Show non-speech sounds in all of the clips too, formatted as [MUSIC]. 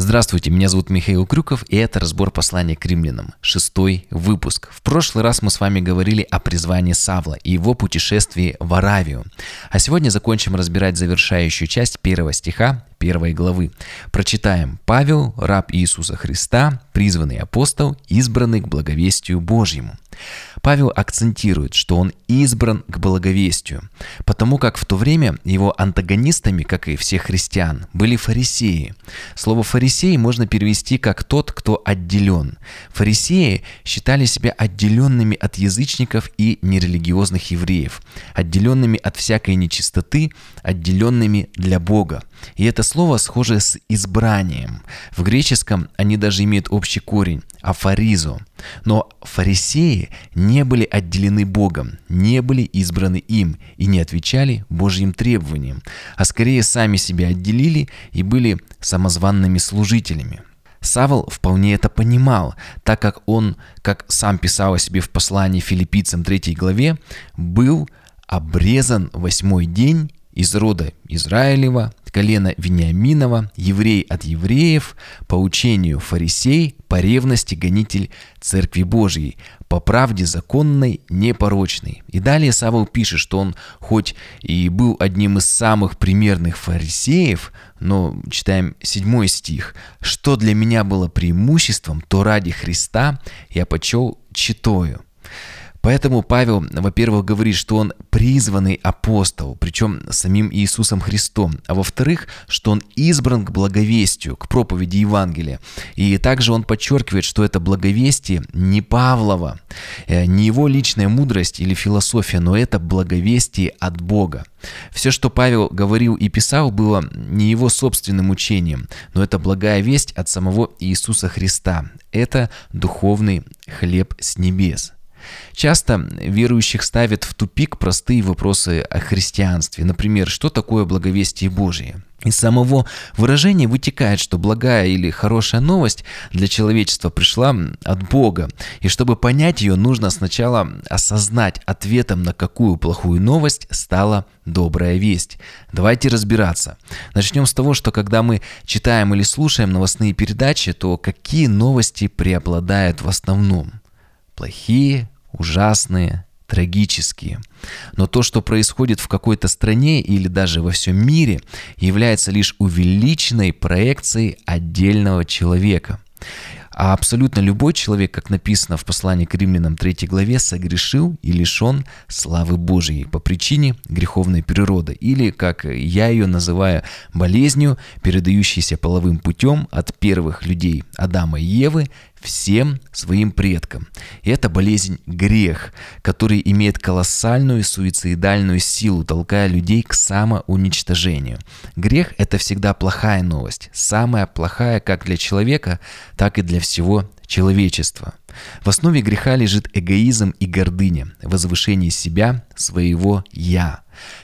Здравствуйте, меня зовут Михаил Крюков, и это разбор послания к римлянам, шестой выпуск. В прошлый раз мы с вами говорили о призвании Савла и его путешествии в Аравию. А сегодня закончим разбирать завершающую часть первого стиха первой главы. Прочитаем «Павел, раб Иисуса Христа, призванный апостол, избранный к благовестию Божьему». Павел акцентирует, что он избран к благовестию, потому как в то время его антагонистами, как и всех христиан, были фарисеи. Слово «фарисеи» можно перевести как «тот, кто отделен». Фарисеи считали себя отделенными от язычников и нерелигиозных евреев, отделенными от всякой нечистоты, отделенными для Бога. И это слово схоже с избранием. В греческом они даже имеют общий корень – афоризо. Но фарисеи не были отделены Богом, не были избраны им и не отвечали Божьим требованиям, а скорее сами себя отделили и были самозванными служителями. Савол вполне это понимал, так как он, как сам писал о себе в послании филиппийцам 3 главе, был обрезан восьмой день из рода Израилева, колена Вениаминова, еврей от евреев, по учению фарисей, по ревности гонитель Церкви Божьей, по правде законной, непорочной. И далее Савол пишет, что он хоть и был одним из самых примерных фарисеев, но читаем седьмой стих, «Что для меня было преимуществом, то ради Христа я почел читою». Поэтому Павел, во-первых, говорит, что он призванный апостол, причем самим Иисусом Христом, а во-вторых, что он избран к благовестию, к проповеди Евангелия. И также он подчеркивает, что это благовестие не Павлова, э, не его личная мудрость или философия, но это благовестие от Бога. Все, что Павел говорил и писал, было не его собственным учением, но это благая весть от самого Иисуса Христа. Это духовный хлеб с небес. Часто верующих ставят в тупик простые вопросы о христианстве. Например, что такое благовестие Божие? Из самого выражения вытекает, что благая или хорошая новость для человечества пришла от Бога. И чтобы понять ее, нужно сначала осознать ответом на какую плохую новость стала добрая весть. Давайте разбираться. Начнем с того, что когда мы читаем или слушаем новостные передачи, то какие новости преобладают в основном? Плохие, ужасные, трагические. Но то, что происходит в какой-то стране или даже во всем мире, является лишь увеличенной проекцией отдельного человека. А абсолютно любой человек, как написано в послании к римлянам 3 главе, согрешил и лишен славы Божией по причине греховной природы, или, как я ее называю, болезнью, передающейся половым путем от первых людей Адама и Евы всем своим предкам. И это болезнь грех, который имеет колоссальную суицидальную силу, толкая людей к самоуничтожению. Грех – это всегда плохая новость, самая плохая как для человека, так и для всего человечества. В основе греха лежит эгоизм и гордыня, возвышение себя, своего «я».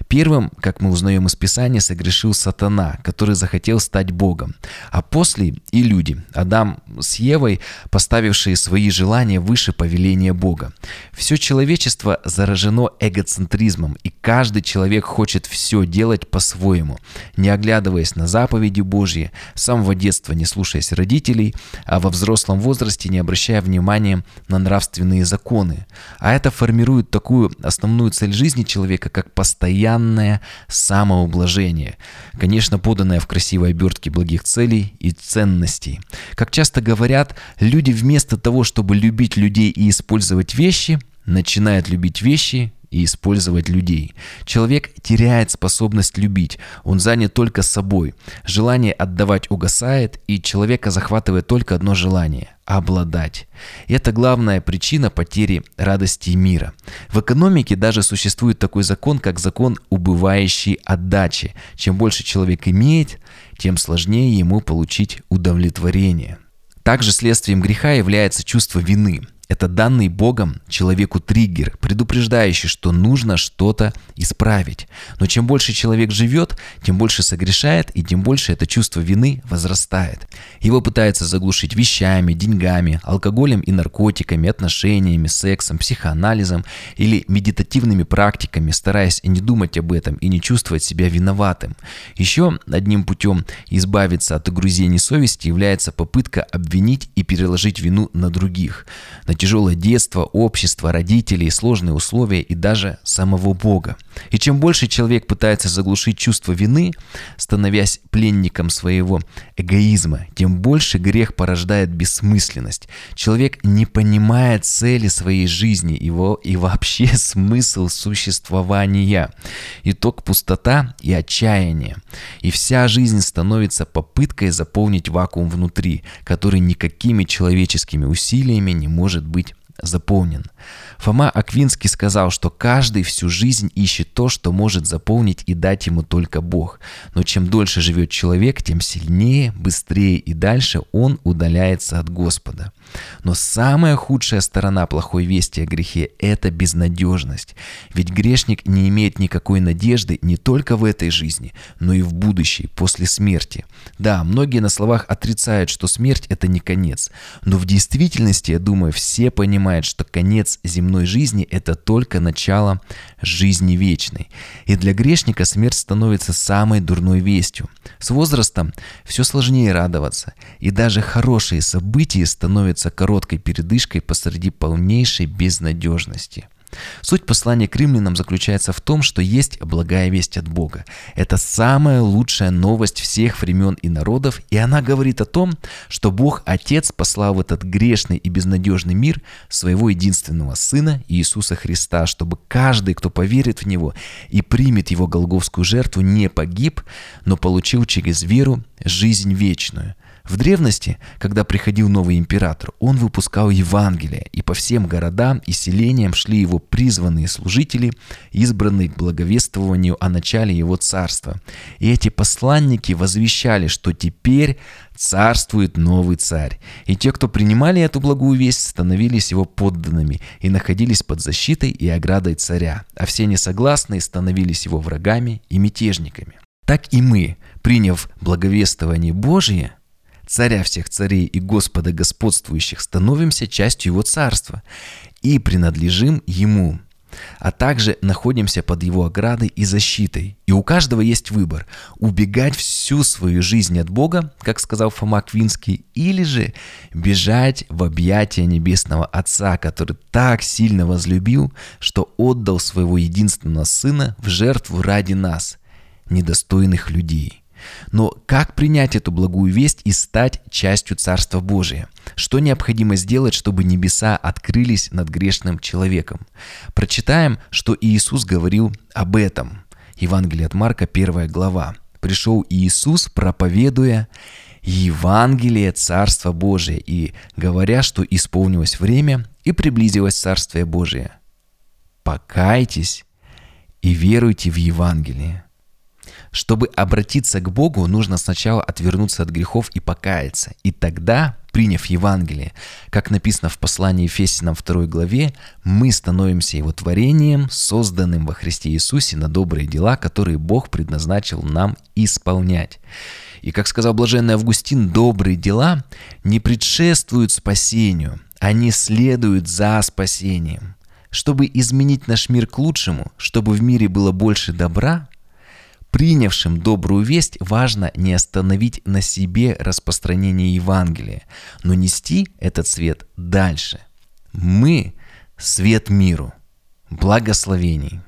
Первым, как мы узнаем из Писания, согрешил сатана, который захотел стать Богом. А после и люди, Адам с Евой, поставившие свои желания выше повеления Бога. Все человечество заражено эгоцентризмом, и каждый человек хочет все делать по-своему, не оглядываясь на заповеди Божьи, с самого детства не слушаясь родителей, а во взрослом возрасте не обращая внимания на нравственные законы. А это формирует такую основную цель жизни человека, как постоянное самоублажение, конечно, поданное в красивой обертке благих целей и ценностей. Как часто говорят, люди вместо того, чтобы любить людей и использовать вещи, начинают любить вещи и использовать людей. Человек теряет способность любить, он занят только собой. Желание отдавать угасает, и человека захватывает только одно желание – обладать. И это главная причина потери радости мира. В экономике даже существует такой закон, как закон убывающей отдачи. Чем больше человек имеет, тем сложнее ему получить удовлетворение. Также следствием греха является чувство вины – Это данный Богом человеку триггер, предупреждающий, что нужно что-то исправить. Но чем больше человек живет, тем больше согрешает, и тем больше это чувство вины возрастает. Его пытаются заглушить вещами, деньгами, алкоголем и наркотиками, отношениями, сексом, психоанализом или медитативными практиками, стараясь не думать об этом и не чувствовать себя виноватым. Еще одним путем избавиться от угрызений совести является попытка обвинить и переложить вину на других, на тяжелое детство, общество, родителей, сложные условия и даже самого Бога. И чем больше человек пытается заглушить чувство вины, становясь пленником своего эгоизма, тем больше грех порождает бессмысленность. Человек не понимает цели своей жизни его и вообще [LAUGHS] смысл существования. Итог пустота и отчаяние. И вся жизнь становится попыткой заполнить вакуум внутри, который никакими человеческими усилиями не может быть заполнен. Фома Аквинский сказал, что каждый всю жизнь ищет то, что может заполнить и дать ему только Бог. Но чем дольше живет человек, тем сильнее, быстрее и дальше он удаляется от Господа. Но самая худшая сторона плохой вести о грехе – это безнадежность. Ведь грешник не имеет никакой надежды не только в этой жизни, но и в будущей, после смерти. Да, многие на словах отрицают, что смерть – это не конец. Но в действительности, я думаю, все понимают, что конец земной жизни – это только начало жизни вечной. И для грешника смерть становится самой дурной вестью. С возрастом все сложнее радоваться, и даже хорошие события становятся короткой передышкой посреди полнейшей безнадежности. Суть послания к римлянам заключается в том, что есть благая весть от Бога. Это самая лучшая новость всех времен и народов, и она говорит о том, что Бог Отец послал в этот грешный и безнадежный мир своего единственного Сына Иисуса Христа, чтобы каждый, кто поверит в Него и примет Его голговскую жертву, не погиб, но получил через веру жизнь вечную. В древности, когда приходил новый император, он выпускал Евангелие, и по всем городам и селениям шли его призванные служители, избранные к благовествованию о начале его царства. И эти посланники возвещали, что теперь царствует новый царь. И те, кто принимали эту благую весть, становились его подданными и находились под защитой и оградой царя, а все несогласные становились его врагами и мятежниками. Так и мы, приняв благовествование Божие, царя всех царей и Господа господствующих, становимся частью Его царства и принадлежим Ему, а также находимся под Его оградой и защитой. И у каждого есть выбор – убегать всю свою жизнь от Бога, как сказал Фома Квинский, или же бежать в объятия Небесного Отца, который так сильно возлюбил, что отдал своего единственного Сына в жертву ради нас, недостойных людей – но как принять эту благую весть и стать частью Царства Божия? Что необходимо сделать, чтобы небеса открылись над грешным человеком? Прочитаем, что Иисус говорил об этом. Евангелие от Марка, 1 глава. «Пришел Иисус, проповедуя Евангелие Царства Божия и говоря, что исполнилось время и приблизилось Царствие Божие. Покайтесь и веруйте в Евангелие. Чтобы обратиться к Богу, нужно сначала отвернуться от грехов и покаяться. И тогда, приняв Евангелие, как написано в послании Ефесянам 2 главе, мы становимся Его творением, созданным во Христе Иисусе на добрые дела, которые Бог предназначил нам исполнять. И как сказал блаженный Августин, добрые дела не предшествуют спасению, они следуют за спасением. Чтобы изменить наш мир к лучшему, чтобы в мире было больше добра, принявшим добрую весть важно не остановить на себе распространение Евангелия, но нести этот свет дальше. Мы – свет миру. Благословений.